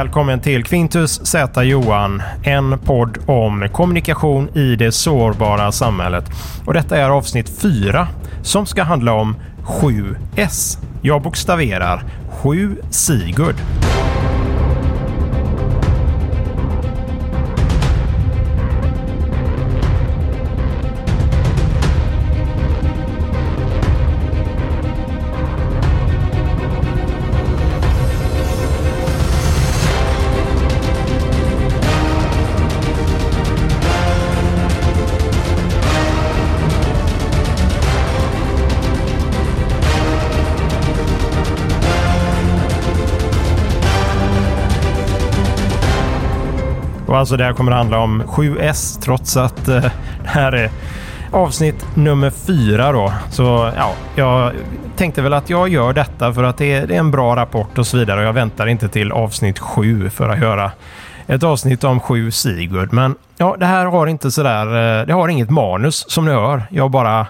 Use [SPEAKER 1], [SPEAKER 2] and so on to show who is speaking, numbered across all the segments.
[SPEAKER 1] Välkommen till Quintus Z Johan, en podd om kommunikation i det sårbara samhället. Och detta är avsnitt 4 som ska handla om 7S. Jag bokstaverar 7 Sigurd. Alltså det här kommer att handla om 7S trots att eh, det här är avsnitt nummer fyra då. Så ja, jag tänkte väl att jag gör detta för att det är, det är en bra rapport och så vidare. Och jag väntar inte till avsnitt sju för att göra ett avsnitt om 7 Sigurd. Men ja, det här har inte sådär, eh, det har inget manus som ni hör. Jag bara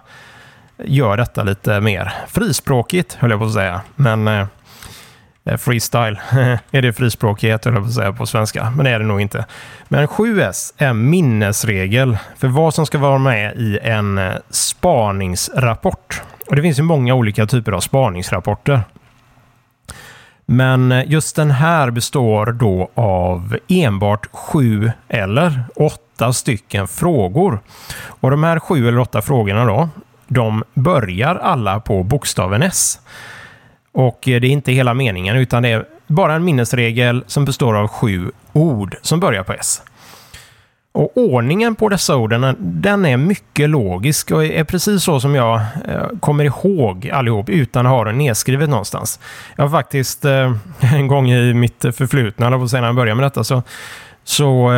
[SPEAKER 1] gör detta lite mer frispråkigt höll jag på att säga. Men Eh, Eh, freestyle. är det frispråkighet höll jag på att säga på svenska, men det är det nog inte. Men 7S är minnesregel för vad som ska vara med i en eh, spaningsrapport. Och Det finns ju många olika typer av spaningsrapporter. Men eh, just den här består då av enbart sju eller åtta stycken frågor. Och de här sju eller åtta frågorna då, de börjar alla på bokstaven S. Och eh, det är inte hela meningen, utan det är bara en minnesregel som består av sju ord som börjar på S. Och ordningen på dessa orden, eh, den är mycket logisk och är precis så som jag eh, kommer ihåg allihop utan att ha den nedskrivet någonstans. Jag har faktiskt en gång i mitt förflutna, på när jag började med detta, så, så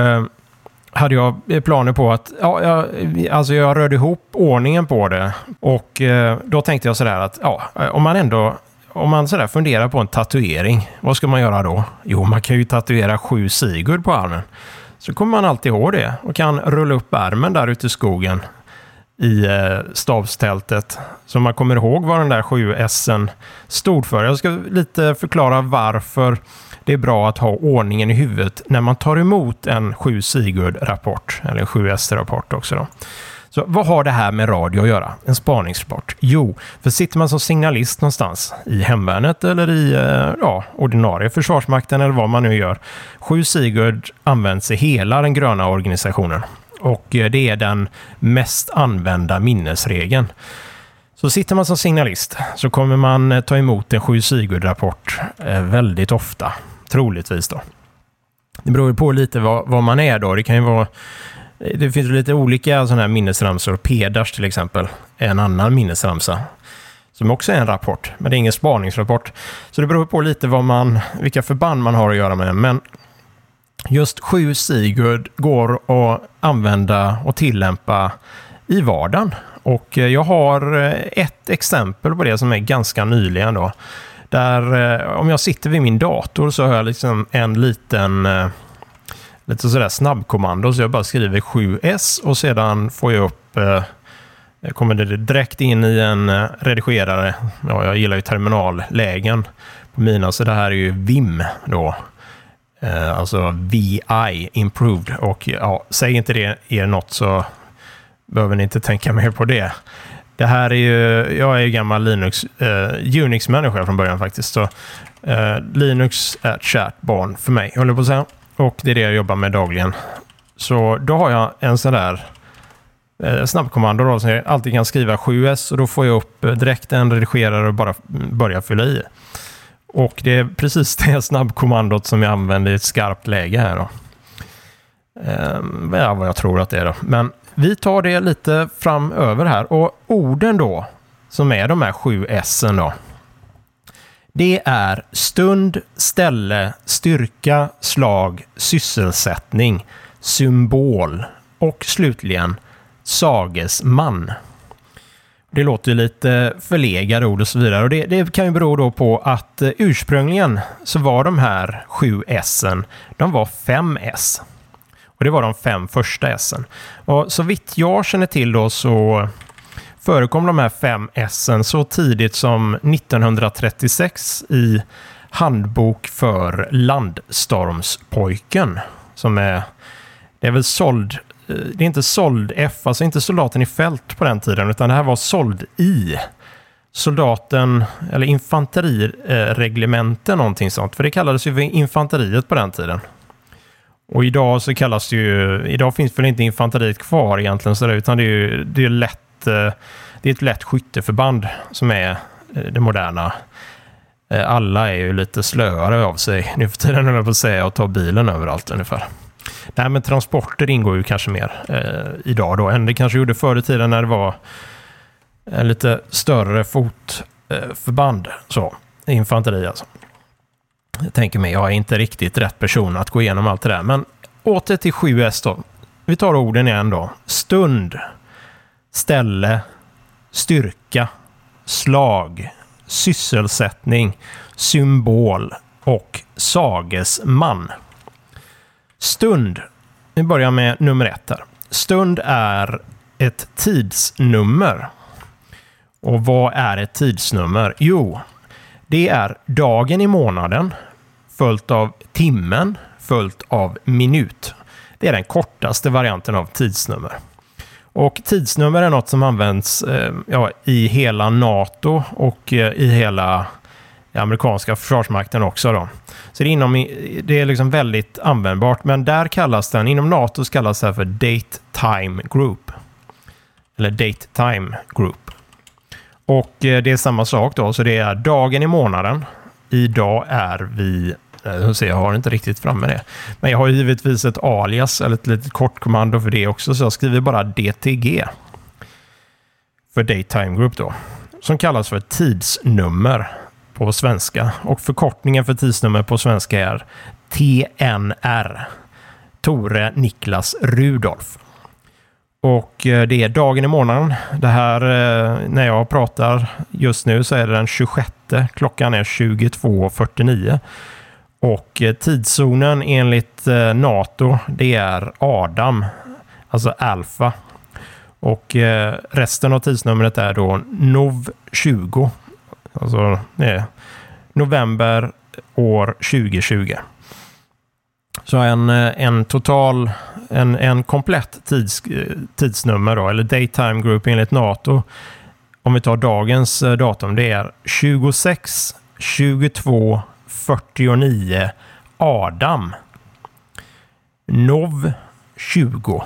[SPEAKER 1] hade jag planer på att, ja, jag, alltså jag rörde ihop ordningen på det och då tänkte jag sådär att, ja, om man ändå om man sådär funderar på en tatuering, vad ska man göra då? Jo, man kan ju tatuera sju Sigurd på armen. Så kommer man alltid ihåg det och kan rulla upp ärmen där ute i skogen i eh, stavstältet. Så man kommer ihåg vad den där 7S stod för. Jag ska lite förklara varför det är bra att ha ordningen i huvudet när man tar emot en 7 Sigurd-rapport, eller en 7S-rapport också. Då. Så vad har det här med radio att göra? En spaningsrapport? Jo, för sitter man som signalist någonstans i hemvärnet eller i eh, ja, ordinarie försvarsmakten eller vad man nu gör. 7 Sigurd används i hela den gröna organisationen och eh, det är den mest använda minnesregeln. Så sitter man som signalist så kommer man eh, ta emot en 7 Sigurd-rapport väldigt ofta, troligtvis då. Det beror ju på lite vad, vad man är då. Det kan ju vara det finns lite olika sådana här minnesramsor. Pedars till exempel är en annan minnesramsa. Som också är en rapport, men det är ingen spaningsrapport. Så det beror på lite vad man, vilka förband man har att göra med. Men just 7 Sigurd går att använda och tillämpa i vardagen. Och eh, jag har eh, ett exempel på det som är ganska nyligen. Då, där eh, om jag sitter vid min dator så har jag liksom en liten lite sådär snabbkommando. Så jag bara skriver 7S och sedan får jag upp eh, kommer det direkt in i en eh, redigerare. Ja, jag gillar ju terminallägen på mina, så det här är ju VIM då. Eh, alltså VI, Improved. Och ja, säg inte det er något så behöver ni inte tänka mer på det. Det här är ju, jag är ju gammal Linux, eh, Unix-människa från början faktiskt. Så eh, Linux är ett kärt barn för mig, håller på att säga. Och det är det jag jobbar med dagligen. Så då har jag en sån där eh, snabbkommando då, som jag alltid kan skriva 7S och då får jag upp eh, direkt en redigerare och bara börja fylla i. Och det är precis det snabbkommandot som jag använder i ett skarpt läge här då. Eh, ja, vad jag tror att det är då. Men vi tar det lite framöver här. Och orden då, som är de här 7 S då. Det är stund, ställe, styrka, slag, sysselsättning, symbol och slutligen sagesman. Det låter ju lite förlegade ord och så vidare. Och det, det, kan ju bero då på att eh, ursprungligen så var de här sju S, de var fem S. Och det var de fem första S. Och så vitt jag känner till då så förekom de här fem S så tidigt som 1936 i handbok för landstormspojken. Som är, det är väl såld, eh, det är inte såld F, alltså inte soldaten i fält på den tiden, utan det här var såld i soldaten, eller infanterireglemente, någonting sånt. För det kallades ju för infanteriet på den tiden. Och idag så kallas det ju, idag finns väl inte infanteriet kvar egentligen, så där, utan det är ju det är lätt, Eh, det är ett lätt skytteförband som är eh, det moderna. Eh, alla är ju lite slöare av sig nu för tiden, höll jag på att säga, och tar bilen överallt ungefär. Nej, men transporter ingår ju kanske mer eh, idag då, än det kanske gjorde förr i tiden när det var en lite större fotförband. Eh, så, infanteri alltså. Jag tänker mig, jag är inte riktigt rätt person att gå igenom allt det där. Men åter till 7S då. Vi tar orden igen då. Stund, ställe, styrka, slag, sysselsättning, symbol och sagesman. Stund. Vi börjar med nummer ett här. Stund är ett tidsnummer. Och vad är ett tidsnummer? Jo, det är dagen i månaden följt av timmen följt av minut. Det är den kortaste varianten av tidsnummer. Och tidsnummer är något som används eh, ja, i hela NATO och eh, i hela amerikanska försvarsmakten också. Då. Så det är, inom, det är liksom väldigt användbart, men där kallas den, inom NATO kallas det för Date Time Group. Eller Date Time Group. Och eh, det är samma sak då, så det är dagen i månaden. Idag är vi Eh, jag har inte riktigt framme det. Men jag har givetvis ett alias, eller ett litet kortkommando för det också, så jag skriver bara DTG. För Daytime Group då. Som kallas för tidsnummer på svenska. Och förkortningen för tidsnummer på svenska är TNR. Tore Niklas Rudolf. Och eh, det är dagen i månaden. Det här, eh, när jag pratar just nu så är det den 26. Klockan är 22.49. Och eh, tidszonen enligt eh, NATO, det är Adam, alltså Alfa. Och eh, resten av tidsnumret är då NOV 20. Alltså det november år 2020. Så en, en total en, en komplett tids, tidsnummer, då, eller daytime group enligt NATO, om vi tar dagens datum, det är 26 22 49 Adam. Nov 20.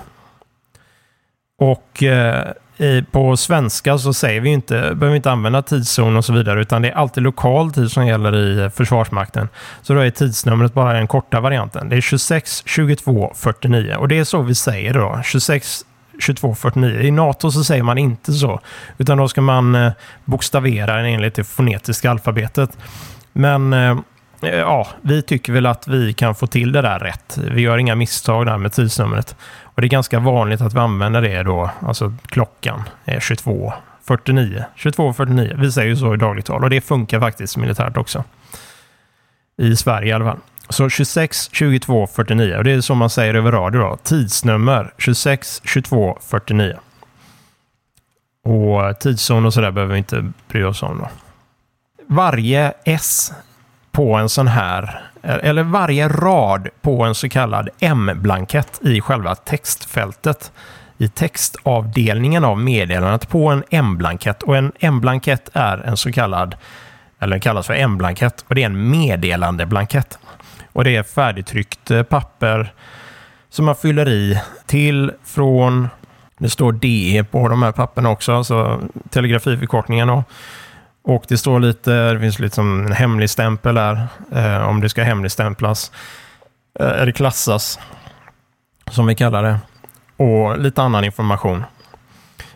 [SPEAKER 1] Och eh, på svenska så säger vi inte, behöver vi inte använda tidszon och så vidare, utan det är alltid lokal tid som gäller i eh, Försvarsmakten. Så då är tidsnumret bara den korta varianten. Det är 26 22 49 och det är så vi säger då. 26 22 49. I NATO så säger man inte så, utan då ska man eh, bokstavera den enligt det fonetiska alfabetet. Men eh, Eh, ja, vi tycker väl att vi kan få till det där rätt. Vi gör inga misstag där med tidsnumret. Och det är ganska vanligt att vi använder det då, alltså klockan är 22.49. 22.49, vi säger ju så i dagligt tal och det funkar faktiskt militärt också. I Sverige i alla fall. Så 26 22 49 och det är som man säger över radio då. Tidsnummer 26 22 49. Och tidszon och sådär behöver vi inte bry oss om då. Varje S på en sån här, eller varje rad på en så kallad M-blankett i själva textfältet i textavdelningen av meddelandet på en M-blankett. Och en M-blankett är en så kallad, eller den kallas för M-blankett, och det är en meddelandeblankett. Och det är färdigtryckt eh, papper som man fyller i till, från, det står DE på de här papperna också, alltså telegrafiförkortningen. Då. Och det står lite, det finns liksom en hemlig stämpel där, eh, om det ska hemligstämplas. Eh, eller klassas, som vi kallar det. Och lite annan information.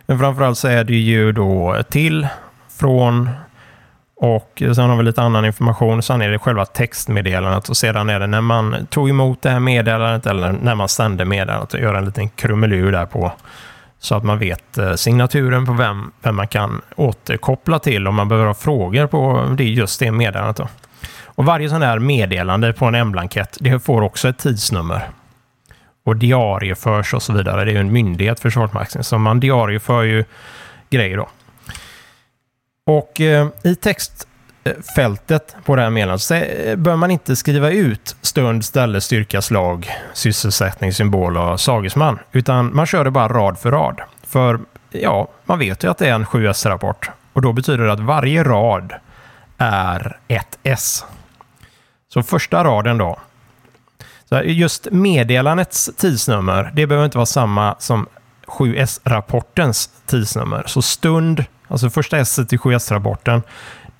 [SPEAKER 1] Men framförallt så är det ju då till, från och sen har vi lite annan information. Sen är det själva textmeddelandet och sedan är det när man tog emot det här meddelandet eller när man sände meddelandet och gör en liten krumelur där på så att man vet eh, signaturen på vem, vem man kan återkoppla till om man behöver ha frågor på det, just det meddelandet. Då. Och varje sån här meddelande på en M-blankett, det får också ett tidsnummer. Och diarieförs och så vidare. Det är ju en myndighet, Försvarsmakten, så man diarieför ju grejer då. Och eh, i text fältet på det här meddelandet så eh, bör man inte skriva ut stund, ställe, styrka, slag, sysselsättning, symbol och sagesman. Utan man kör det bara rad för rad. För ja, man vet ju att det är en 7S-rapport. Och då betyder det att varje rad är ett S. Så första raden då. Så just meddelandets tidsnummer, det behöver inte vara samma som 7S-rapportens tidsnummer. Så stund, alltså första S i 7S-rapporten,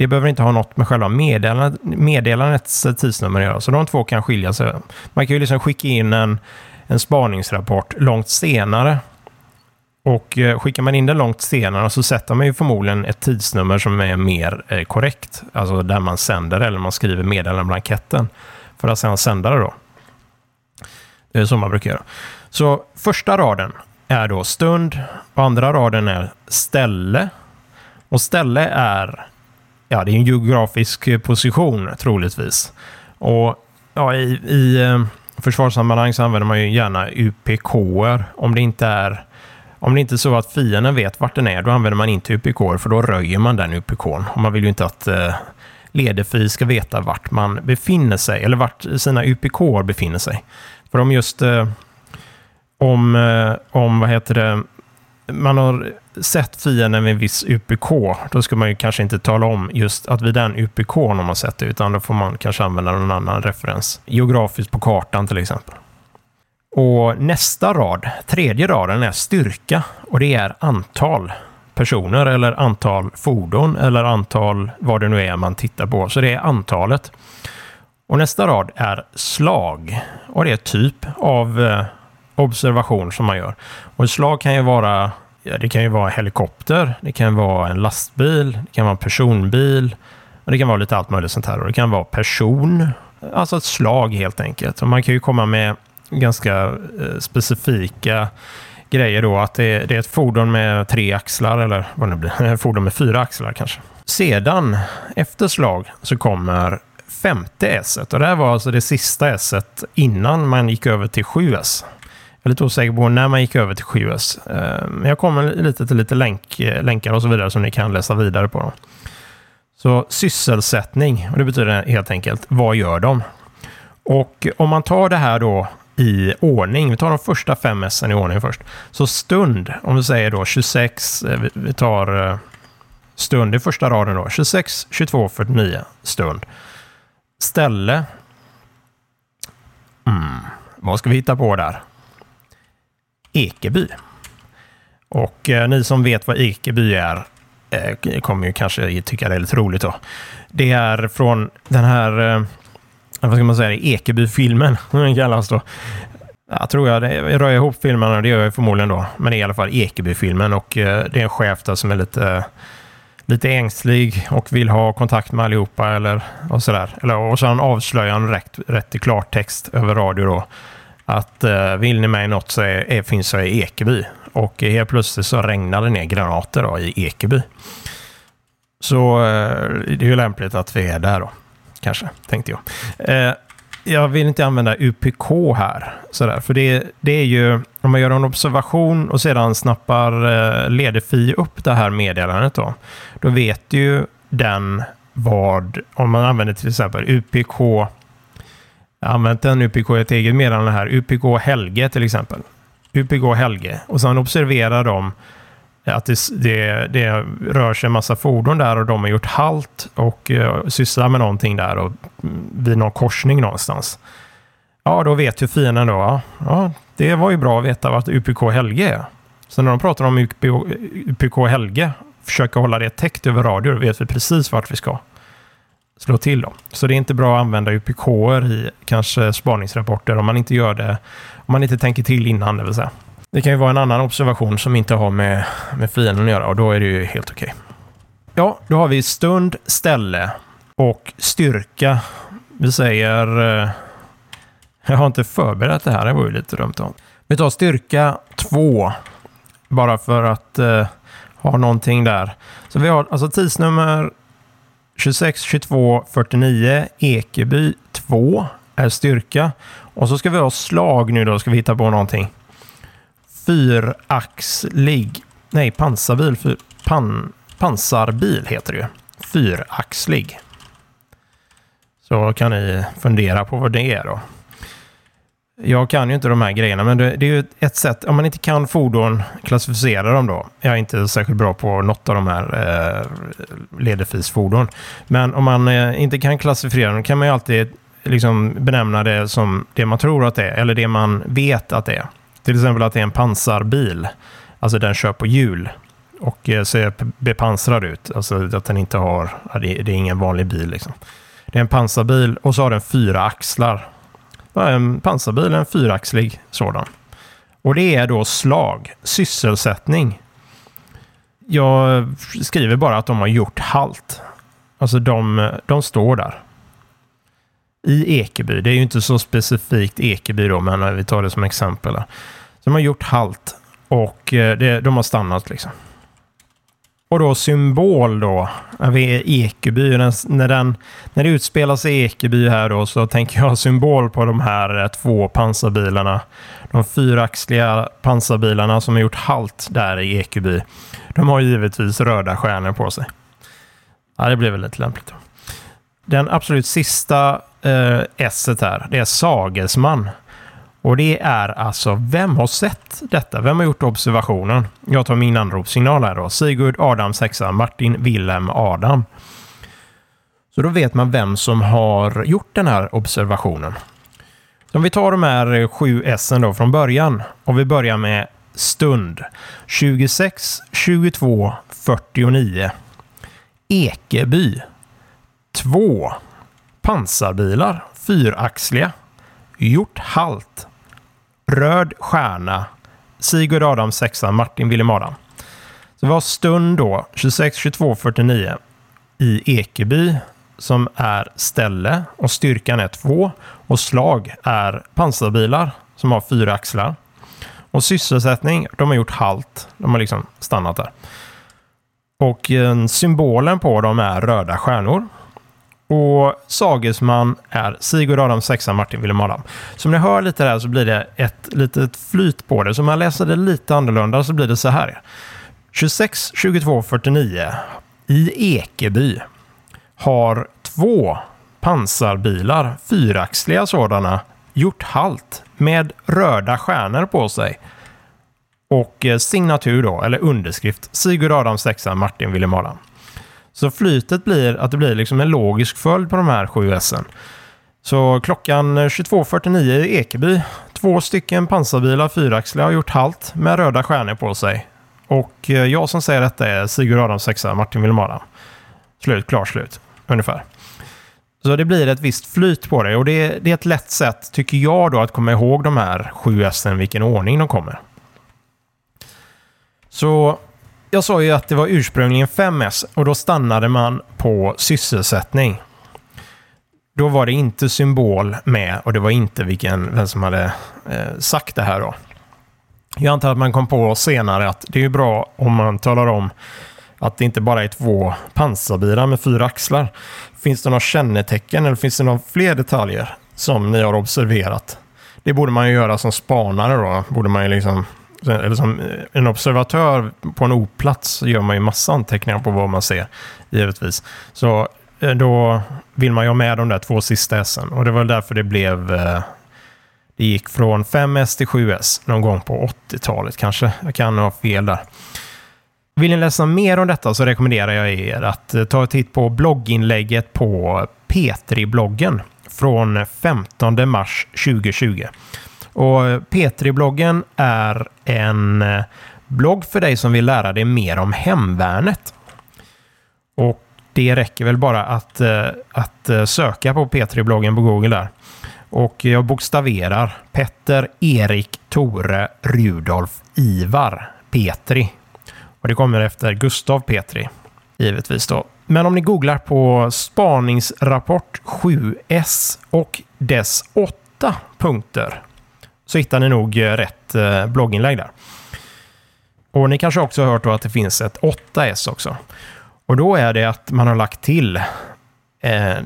[SPEAKER 1] det behöver inte ha något med själva meddelandet, meddelandets tidsnummer att göra. Så de två kan skilja sig. Man kan ju liksom skicka in en, en spaningsrapport långt senare. Och eh, skickar man in den långt senare så sätter man ju förmodligen ett tidsnummer som är mer eh, korrekt. Alltså där man sänder eller man skriver meddelandeblanketten för att sedan sända det då. Det är så man brukar göra. Så första raden är då stund och andra raden är ställe. Och ställe är, ja det är en geografisk eh, position troligtvis. Och ja, i, i eh, försvarssammanhang så använder man ju gärna UPK om det inte är om det inte är så att fienden vet vart den är, då använder man inte UPK för då röjer man den UPK. Och man vill ju inte att eh, ledefi ska veta vart man befinner sig, eller vart sina UPK befinner sig. För om just eh, om, eh, om, vad heter det, man har sett fienden med en viss UPK, då ska man ju kanske inte tala om just att vid den UPK har man sett det, utan då får man kanske använda någon annan referens. Geografiskt på kartan till exempel. Och nästa rad, tredje raden, är styrka och det är antal personer eller antal fordon eller antal vad det nu är man tittar på. Så det är antalet. Och nästa rad är slag och det är typ av eh, observation som man gör. Och ett slag kan ju vara ja, det kan ju vara helikopter, det kan vara en lastbil, det kan vara en personbil, och det kan vara lite allt möjligt sånt här. Och det kan vara person, alltså ett slag helt enkelt. Och man kan ju komma med ganska eh, specifika grejer då. Att det är, det är, ett fordon med tre axlar eller vad det blir. Ett fordon med fyra axlar kanske. Sedan, efter slag, så kommer femte S. Och det här var alltså det sista S innan man gick över till 7S. Jag är lite osäker på när man gick över till 7S. Eh, men jag kommer lite till lite länk, eh, länkar och så vidare som ni kan läsa vidare på. Dem. Så sysselsättning, och det betyder helt enkelt vad gör de? Och om man tar det här då i ordning. Vi tar de första fem S i ordning först. Så stund, om vi säger då 26, eh, vi tar stund i första raden då. 26, 22, 49 stund. Ställe. Mm, vad ska vi hitta på där? Ekeby. Och eh, ni som vet vad Ekeby är eh, kommer ju kanske tycka det är lite roligt då. Det är från den här eh, vad ska man säga, Ekeby-filmen, som den kallas då. Jag tror jag, jag rör ihop filmerna, det gör jag förmodligen då. Men det är i alla fall Ekeby-filmen och eh, det är en chef där som är lite, lite ängslig och vill ha kontakt med allihopa eller och sådär. Eller, och så han avslöjar han rätt, rätt i klartext över radio då. Att eh, vill ni med något så är, är, finns jag i Ekeby. Och helt plötsligt så regnade det ner granater då, i Ekeby. Så eh, det är ju lämpligt att vi är där då kanske, tänkte jag. Eh, jag vill inte använda UPK här, sådär, för det, det är ju om man gör en observation och sedan snappar eh, Ledefi upp det här meddelandet då, då vet ju den vad, om man använder till exempel UPK, använt en UPK i ett eget meddelande här, UPK Helge till exempel. UPK Helge och sen observerar de att det, det, det, rör sig en massa fordon där och de har gjort halt och uh, sysslar med någonting där och mm, vid någon korsning någonstans. Ja, då vet ju fienden då, ja, det var ju bra att veta vart UPK Helge är. Så när de pratar om UPK, Helge, försöka hålla det täckt över radio, då vet vi precis vart vi ska slå till Då. Så det är inte bra att använda UPK i kanske spaningsrapporter om man inte gör det, om man inte tänker till innan, det vill säga. Det kan ju vara en annan observation som inte har med, med fienden att göra och då är det ju helt okej. Okay. Ja, då har vi stund, ställe och styrka. Vi säger... Eh, jag har inte förberett det här, det var ju lite dumt. Vi tar styrka 2. Bara för att eh, ha någonting där. Så vi har alltså tidsnummer 26, 22, 49. Ekeby 2 är styrka. Och så ska vi ha slag nu då, ska vi hitta på någonting fyraxlig, nej pansarbil, fyr, pan, pansarbil heter det ju. Fyraxlig. Så kan ni fundera på vad det är då. Jag kan ju inte de här grejerna, men det, det är ju ett sätt. Om man inte kan fordon, klassificera dem då. Jag är inte särskilt bra på något av de här eh, ledefisfordon. Men om man eh, inte kan klassificera dem kan man ju alltid liksom benämna det som det man tror att det är, eller det man vet att det är. Till exempel att det är en pansarbil. Alltså den kör på hjul och eh, ser bepansrad ut. Alltså att den inte har, det är ingen vanlig bil liksom. Det är en pansarbil och så har den fyra axlar. En pansarbil, en fyraxlig sådan. Och det är då slag, sysselsättning. Jag skriver bara att de har gjort halt. Alltså de, de står där. I Ekeby. Det är ju inte så specifikt Ekeby då, men vi tar det som exempel. Så de har gjort halt och eh, det, de har stannat liksom. Och då symbol då, när vi är Ekeby, när, den, när det utspelar sig i Ekeby här då så tänker jag symbol på de här eh, två pansarbilarna. De fyraxliga pansarbilarna som har gjort halt där i Ekeby. De har givetvis röda stjärnor på sig. Ja, det blir väl lite lämpligt. Då. Den absolut sista eh, S här, det är Sagesman. Och det är alltså, vem har sett detta? Vem har gjort observationen? Jag tar min anropssignal här då. Sigurd Adam 6, Martin Wilhelm Adam. Så då vet man vem som har gjort den här observationen. Så om vi tar de här sju S då från början och vi börjar med stund 26, 22, 49. Ekeby 2. Pansarbilar, fyraxliga. Gjort halt Röd stjärna. Sigurd Adam 6, Martin Wilhelm Adam. Så det var stund då, 26, 22, 49 i Ekeby som är ställe och styrkan är 2 och slag är pansarbilar som har fyra axlar. Och sysselsättning, de har gjort halt. De har liksom stannat där. Och eh, symbolen på dem är röda stjärnor. Och sagesman är Sigurd Adam sexan Martin Wilhelm Adam. Som ni hör lite där så blir det ett litet flyt på det. Så om man läser det lite annorlunda så blir det så här. 26 22 49 i Ekeby har två pansarbilar, fyraxliga sådana, gjort halt med röda stjärnor på sig. Och eh, signatur då, eller underskrift, Sigurd Adam sexan Martin Wilhelm Adam. Så flytet blir att det blir liksom en logisk följd på de här sju S. Så klockan 22.49 i Ekeby, två stycken pansarbilar, fyraxliga, har gjort halt med röda stjärnor på sig. Och eh, jag som säger detta är Sigurd Adams sexa, Martin Wilhelm Adam. Slut, klar slut, ungefär. Så det blir ett visst flyt på det och det, det är ett lätt sätt, tycker jag, då, att komma ihåg de här sju S, vilken ordning de kommer. Så jag sa ju att det var ursprungligen 5S och då stannade man på sysselsättning. Då var det inte symbol med och det var inte vilken, vem som hade eh, sagt det här då. Jag antar att man kom på senare att det är bra om man talar om att det inte bara är två pansarbilar med fyra axlar. Finns det några kännetecken eller finns det några fler detaljer som ni har observerat? Det borde man ju göra som spanare då. Borde man ju liksom eller som eh, en observatör på en oplats gör man ju massa anteckningar på vad man ser, givetvis. Så eh, då vill man ju ha med de där två sista S. Och det var därför det blev... Eh, det gick från 5S till 7S någon gång på 80-talet kanske. Jag kan ha fel där. Vill ni läsa mer om detta så rekommenderar jag er att ta en titt på blogginlägget på Petri-bloggen från 15 mars 2020. Och eh, P3-bloggen är en eh, blogg för dig som vill lära dig mer om hemvärnet. Och det räcker väl bara att, eh, att söka på P3-bloggen på Google där. Och jag bokstaverar Petter, Erik, Tore, Rudolf, Ivar, Petri. Och det kommer efter Gustav Petri, givetvis då. Men om ni googlar på spaningsrapport 7S och dess åtta punkter så hittar ni nog eh, rätt eh, blogginlägg där. Och ni kanske också har hört då att det finns ett 8S också. Och då är det att man har lagt till eh,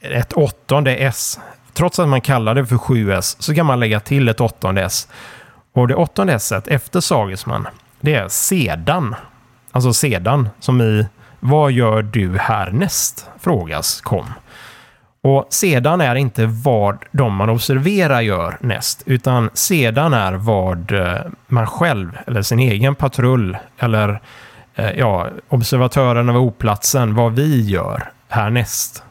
[SPEAKER 1] ett åttonde S. Trots att man kallar det för 7S så kan man lägga till ett åttonde S. Och det åttonde S efter Sagesman, det är sedan. Alltså sedan, som i vad gör du härnäst? Frågas kom. Och sedan är inte vad de man observerar gör näst, utan sedan är vad eh, man själv eller sin egen patrull eller eh, ja, observatören över oplatsen, vad vi gör härnäst.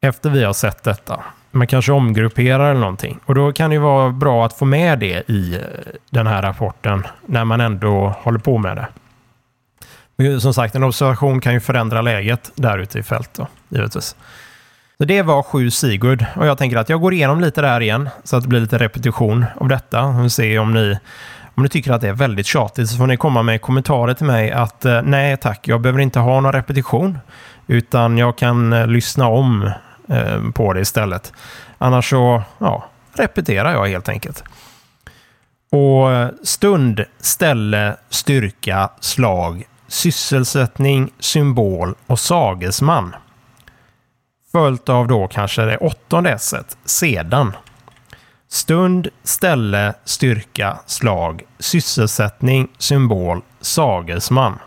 [SPEAKER 1] Efter vi har sett detta. Man kanske omgrupperar eller någonting. Och då kan det vara bra att få med det i eh, den här rapporten när man ändå håller på med det. Men som sagt, en observation kan ju förändra läget där ute i fält då, givetvis. Så det var sju Sigurd och jag tänker att jag går igenom lite där igen så att det blir lite repetition av detta. Vi ser om ni, om ni tycker att det är väldigt tjatigt så får ni komma med kommentarer till mig att eh, nej tack, jag behöver inte ha någon repetition utan jag kan eh, lyssna om eh, på det istället. Annars så ja, repeterar jag helt enkelt. Och eh, stund, ställe, styrka, slag, sysselsättning, symbol och sagesman. Följt av då kanske det åttonde esset, sedan. Stund, ställe, styrka, slag, sysselsättning, symbol, sagesman.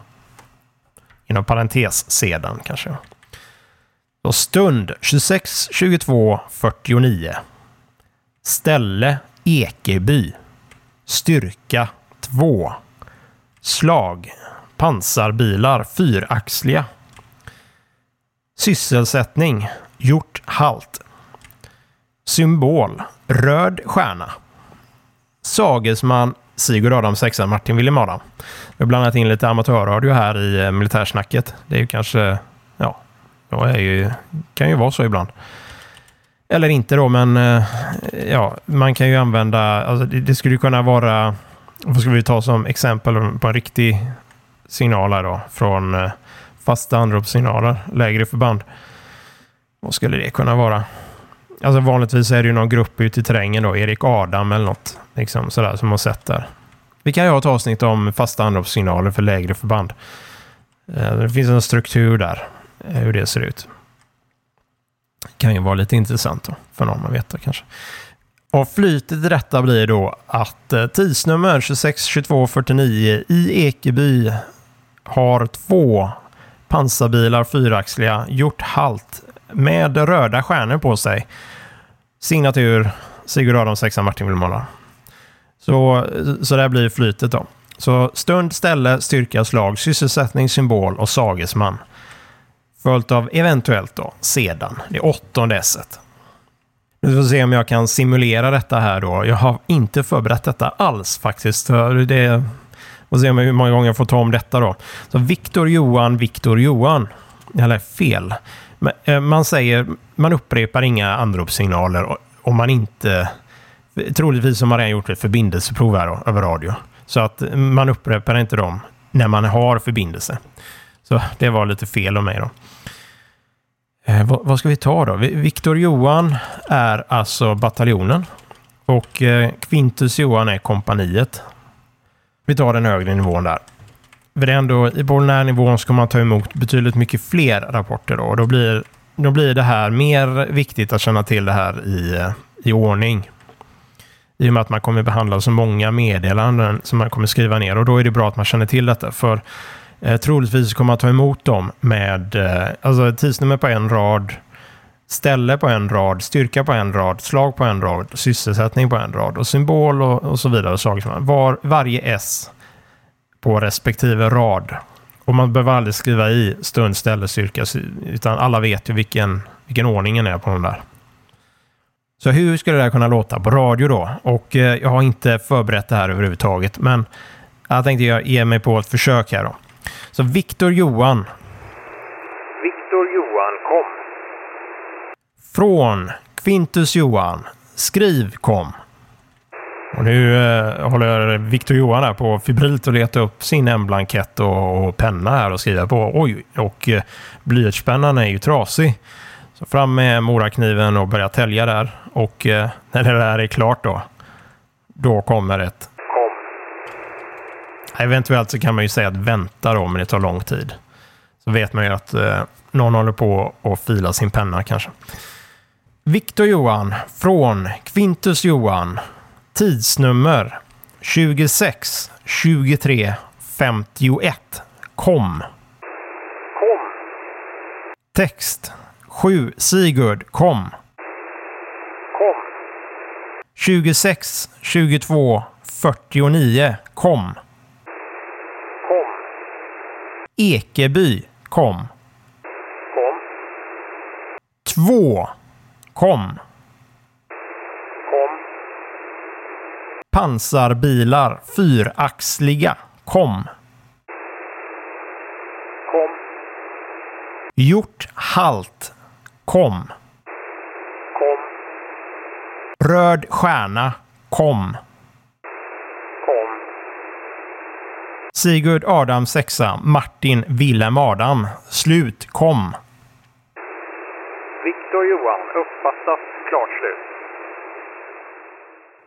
[SPEAKER 1] Inom parentes sedan kanske. Då stund 26, 22, 49. Ställe Ekeby. Styrka 2. Slag pansarbilar fyraxliga. Sysselsättning gjort halt. Symbol röd stjärna. Sagesman Sigurd Adam 6 Martin Wilhelm Adam. Vi har blandat in lite amatörradio här i eh, militärsnacket. Det är ju kanske, ja, det är ju, kan ju vara så ibland. Eller inte då, men eh, ja, man kan ju använda, alltså det, det skulle kunna vara, vad ska vi ta som exempel på en riktig signal här då från eh, fasta anropssignaler, lägre förband. Vad skulle det kunna vara? Alltså vanligtvis är det ju någon grupp ute i terrängen då, Erik Adam eller något liksom sådär som har sett där. Vi kan ju ha ett avsnitt om fasta anropssignaler för lägre förband. Eh, det finns en struktur där, eh, hur det ser ut. Kan ju vara lite intressant då, för någon att veta kanske. Och flytet i detta blir då att eh, tidsnummer 262249 i Ekeby har två pansarbilar, fyraxliga, gjort halt med röda stjärnor på sig. Signatur Sigurd Adam 6 Martin Wilmola. Så, så där blir flytet då. Så stund, ställe, styrka, slag, sysselsättning, symbol och sagesman. Följt av eventuellt då sedan, det åttonde esset. Nu får vi se om jag kan simulera detta här då. Jag har inte förberett detta alls faktiskt. Det och se hur många gånger jag får ta om detta då. Så Viktor Johan, Viktor Johan. Eller fel. Eh, man säger, man upprepar inga anropssignaler om man inte... Troligtvis har man redan gjort ett förbindelseprov här då, över radio. Så att man upprepar inte dem när man har förbindelse. Så det var lite fel av mig då. Eh, vad, vad, ska vi ta då? Viktor Johan är alltså bataljonen. Och eh, Quintus Johan är kompaniet. Vi tar den högre nivån där. För ändå, på den här nivån ska man ta emot betydligt mycket fler rapporter då. Då blir, då blir det här mer viktigt att känna till det här i, i ordning. I och med att man kommer behandla så många meddelanden som man kommer skriva ner. Och då är det bra att man känner till detta. För eh, troligtvis kommer man ta emot dem med eh, alltså tidsnummer på en rad, ställe på en rad, styrka på en rad, slag på en rad, sysselsättning på en rad och symbol och, och så vidare. Saker var, varje S på respektive rad. Och man behöver aldrig skriva i stund, ställe, styrka, utan alla vet ju vilken, vilken ordningen är på de där. Så hur skulle det här kunna låta på radio då? Och eh, jag har inte förberett det här överhuvudtaget, men jag tänkte ge mig på ett försök här då. Så Viktor Johan från Quintus Johan. Skriv kom. Och nu eh, håller Victor Johan här på fibrilt att leta upp sin M-blankett och, och, penna här och skriva på. Oj, och eh, blyertspennan är ju trasig. Så fram med morakniven och börja tälja där. Och eh, när det där är klart då, då kommer ett kom. Eventuellt så kan man ju säga att vänta då, men det tar lång tid. Så vet man ju att eh, någon håller på att fila sin penna kanske. Viktor Johan från Quintus Johan. Tidsnummer 26 23 51. Kom. Kom. Text 7. Sigurd, kom.
[SPEAKER 2] Kom.
[SPEAKER 1] 26 22 49, kom.
[SPEAKER 2] Kom.
[SPEAKER 1] Ekeby, kom.
[SPEAKER 2] Kom.
[SPEAKER 1] 2, kom.
[SPEAKER 2] Kom.
[SPEAKER 1] Pansarbilar, fyraxliga, kom.
[SPEAKER 2] Kom.
[SPEAKER 1] Gjort halt, kom.
[SPEAKER 2] Kom.
[SPEAKER 1] Röd stjärna, kom.
[SPEAKER 2] Kom.
[SPEAKER 1] Sigurd Adam sexa, Martin Wilhelm Adam. Slut, kom.
[SPEAKER 2] Viktor Johan. Uppfattat. Klart slut.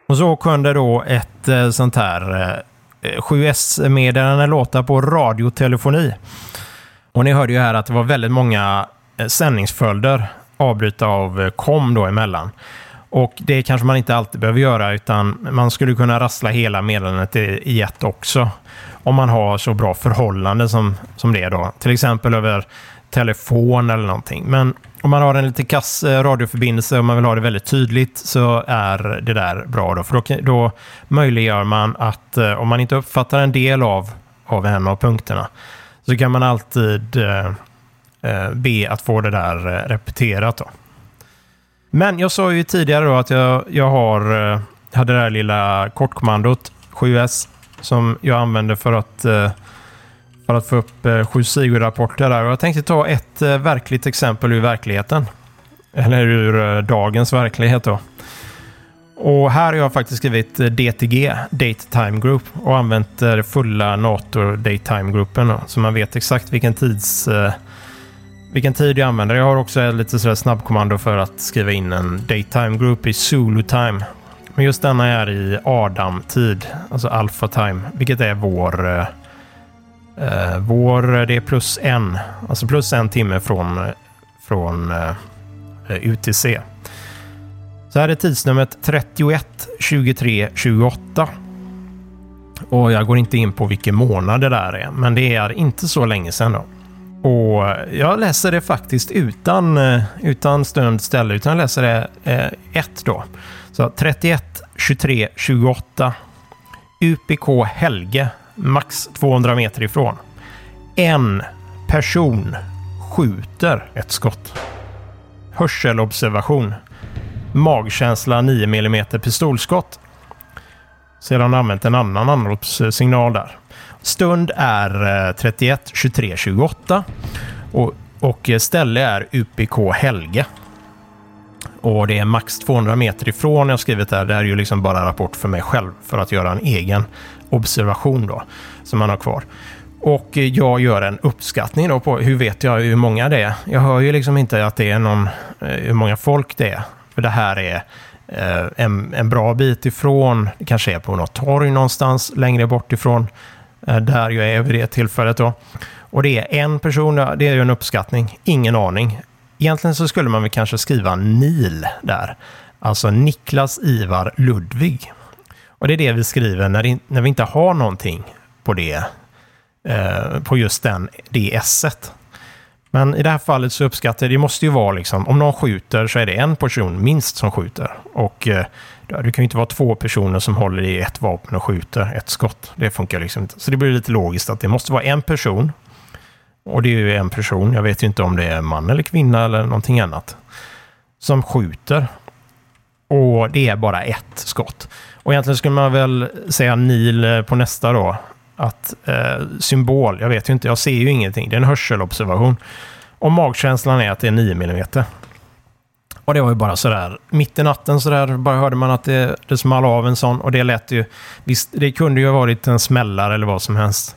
[SPEAKER 1] Och så kunde då ett eh, sånt här eh, eh 7S-meddelande låta på radiotelefoni. Och ni hörde ju här att det var väldigt många eh, sändningsföljder avbryta av eh, kom då emellan. Och det kanske man inte alltid behöver göra utan man skulle kunna rassla hela meddelandet i i ett också. Om man har så bra förhållande som, som det är då. Till exempel över telefon eller någonting. Men om man har en lite kass eh, radioförbindelse och man vill ha det väldigt tydligt så är det där bra. Då, för då, då möjliggör man att eh, om man inte uppfattar en del av, av en av punkterna så kan man alltid eh, eh be att få det där repeterat. Då. Men jag sa ju tidigare då att jag, jag har, hade det här lilla kortkommandot 7S som jag använder för att, eh, för att få upp eh, Sju Sigurd-rapporter där. Jag tänkte ta ett eh, verkligt exempel ur verkligheten. Eller ur eh, dagens verklighet då. Och här har jag faktiskt skrivit eh, DTG, Date Time Group, och använt eh, det fulla NATO Date Time Groupen. Så man vet exakt vilken tids... Eh, vilken tid jag använder. Jag har också ett lite sådär snabbkommando för att skriva in en Date Time Group i Zulu Time. Men just denna är i Adam-tid, alltså Alpha Time, vilket är vår... Eh, vår eh, det är plus en, alltså plus en timme från, från eh, UTC. Så här är tidsnumret 31 23 28. Och jag går inte in på vilken månad det där är, men det är inte så länge sedan då. Och jag läser det faktiskt utan, eh, utan stund ställe, utan jag läser det eh, ett då. Så 31, 23, 28. UPK Helge, max 200 meter ifrån. En person skjuter ett skott. Hörselobservation. Magkänsla 9 mm pistolskott. Sedan har han använt en annan anropssignal där. Stund är 31 23 28 och, och ställe är UPK Helge. Och det är max 200 meter ifrån jag har skrivit där. Det här är ju liksom bara rapport för mig själv för att göra en egen observation då som man har kvar. Och jag gör en uppskattning då på hur vet jag hur många det är. Jag hör ju liksom inte att det är någon, eh, hur många folk det är. För det här är eh, en, en bra bit ifrån, det kanske är på något torg någonstans längre bort ifrån eh, där jag är vid det tillfället. Då. Och det är en person, det är ju en uppskattning, ingen aning. Egentligen så skulle man väl kanske skriva NIL där. Alltså Niklas Ivar Ludvig. Och det är det vi skriver när, det, när vi inte har någonting på det, eh, på just den, det S-et. Men i det här fallet så uppskattar jag, det måste ju vara liksom, om någon skjuter så är det en person minst som skjuter. Och eh, det kan ju inte vara två personer som håller i ett vapen och skjuter ett skott. Det funkar liksom inte. Så det blir lite logiskt att det måste vara en person. Och det är ju en person, jag vet ju inte om det är man eller kvinna eller någonting annat. Som skjuter. Och det är bara ett skott. Och egentligen skulle man väl säga NIL eh, på nästa då. Att eh, symbol, jag vet ju inte, jag ser ju ingenting. Det är en hörselobservation. Och magkänslan är att det är 9 mm. Och det var ju bara sådär, mitt i natten sådär, bara hörde man att det, det small av en sån. Och det lät ju, visst, det kunde ju ha varit en smällare eller vad som helst.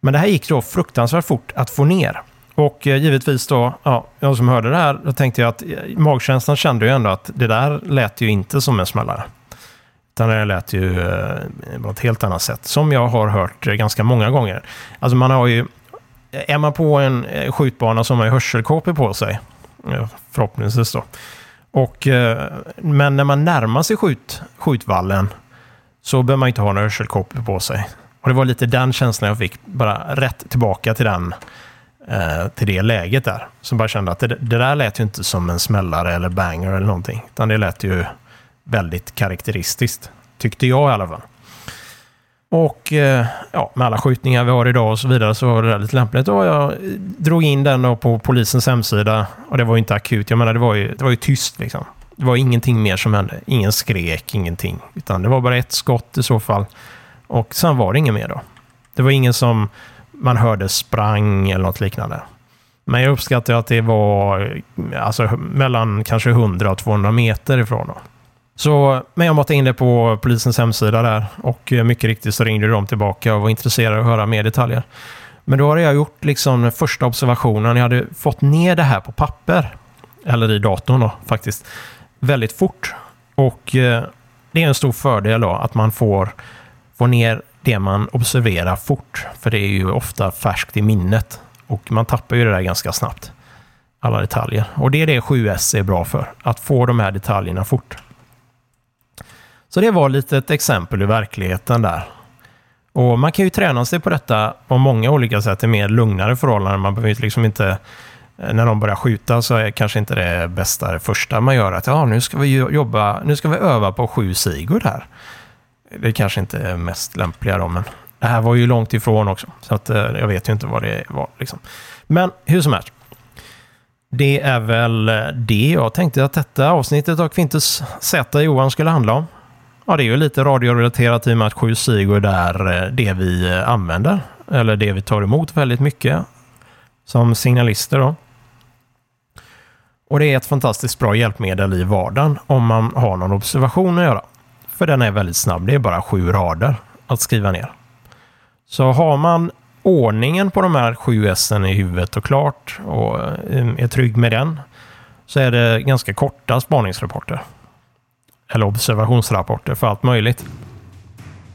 [SPEAKER 1] Men det här gick då fruktansvärt fort att få ner. Och eh, givetvis då, ja, jag som hörde det här, då tänkte jag att eh, magkänslan kände ju ändå att det där lät ju inte som en smällare. Utan det lät ju eh, på ett helt annat sätt. Som jag har hört eh, ganska många gånger. Alltså man har ju... Är man på en skjutbana så har man ju hörselkåpor på sig. Förhoppningsvis då. Och, men när man närmar sig skjut, skjutvallen så behöver man inte ha några hörselkåpor på sig. Och det var lite den känslan jag fick, bara rätt tillbaka till den eh, till det läget där. Som bara kände att det, det där lät ju inte som en smällare eller banger eller någonting. Utan det lät ju väldigt karaktäristiskt. Tyckte jag i alla fall. Och eh, ja, med alla skjutningar vi har idag och så vidare så var det lite lämpligt. Och jag drog in den då på polisens hemsida. Och det var ju inte akut. Jag menar, det var ju, det var ju tyst liksom. Det var ingenting mer som hände. Ingen skrek, ingenting. Utan det var bara ett skott i så fall. Och sen var det inget mer då. Det var ingen som man hörde sprang eller något liknande. Men jag uppskattar att det var alltså, mellan kanske 100 och 200 meter ifrån. Då. Så, men jag matade in det på polisens hemsida där och eh, mycket riktigt så ringde de tillbaka och var intresserade av att höra mer detaljer. Men då hade jag gjort liksom den första observationen. Jag hade fått ner det här på papper, eller i datorn då faktiskt, väldigt fort. Och eh, det är en stor fördel då att man får, Få ner det man observerar fort. För det är ju ofta färskt i minnet. Och man tappar ju det där ganska snabbt. Alla detaljer. Och det är det 7S är bra för. Att få de här detaljerna fort. Så det var lite ett exempel ur verkligheten där. Och man kan ju träna sig på detta på många olika sätt i mer lugnare förhållanden. Man behöver liksom inte, eh, när de börjar skjuta så är kanske inte det bästa det första man gör att ja, nu ska vi jobba, nu ska vi öva på sju Sigurd här. Det kanske inte är mest lämpliga då, men det här var ju långt ifrån också. Så att, eh, jag vet ju inte vad det var. Liksom. Men hur som helst. Det är väl eh, det jag tänkte att detta avsnittet av Quintus Z Johan skulle handla om. Ja, det är ju lite radiorelaterat i och med att 7 Sigurd är eh, det vi eh, använder. Eller det vi tar emot väldigt mycket som signalister. Då. Och det är ett fantastiskt bra hjälpmedel i vardagen om man har någon observation att göra. För den är väldigt snabb. Det är bara sju rader att skriva ner. Så har man ordningen på de här sju S i huvudet och klart och eh, är trygg med den så är det ganska korta spaningsrapporter eller observationsrapporter för allt möjligt.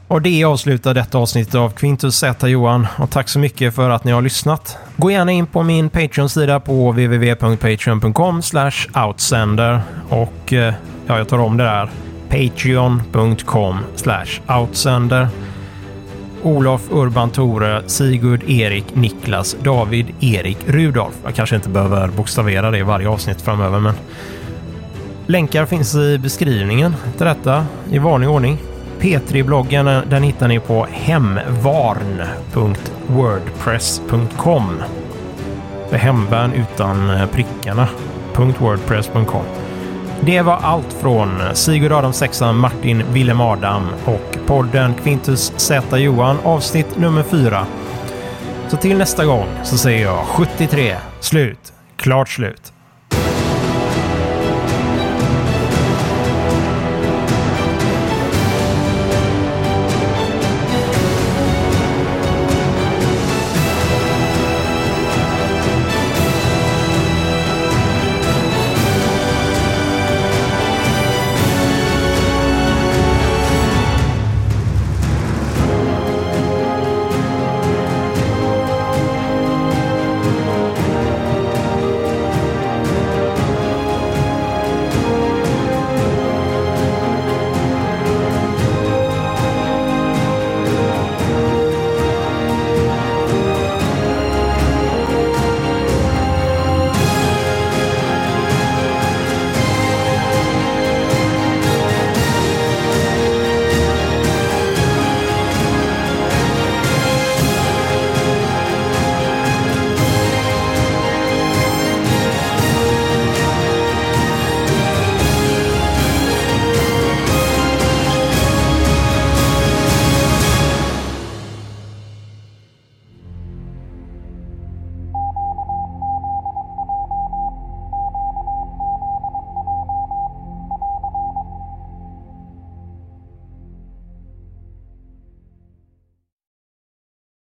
[SPEAKER 1] Och det avslutar detta avsnitt av Quintus Z Johan och tack så mycket för att ni har lyssnat. Gå gärna in på min Patreon-sida på www.patreon.com outsender och eh, ja, jag tar om det där. Patreon.com outsender. Olof, Urban, Tore, Sigurd, Erik, Niklas, David, Erik, Rudolf. Jag kanske inte behöver bokstavera det i varje avsnitt framöver, men Länkar finns i beskrivningen till detta i vanlig ordning. P3-bloggen eh, den hittar ni på hemvarn.wordpress.com. För hemvärn utan eh, prickarna. .wordpress.com. Det var allt från Sigurd Adam Sexan, Martin Willem Adam och podden Quintus Z Johan avsnitt nummer 4. Så till nästa gång så säger jag 73, slut, klart slut.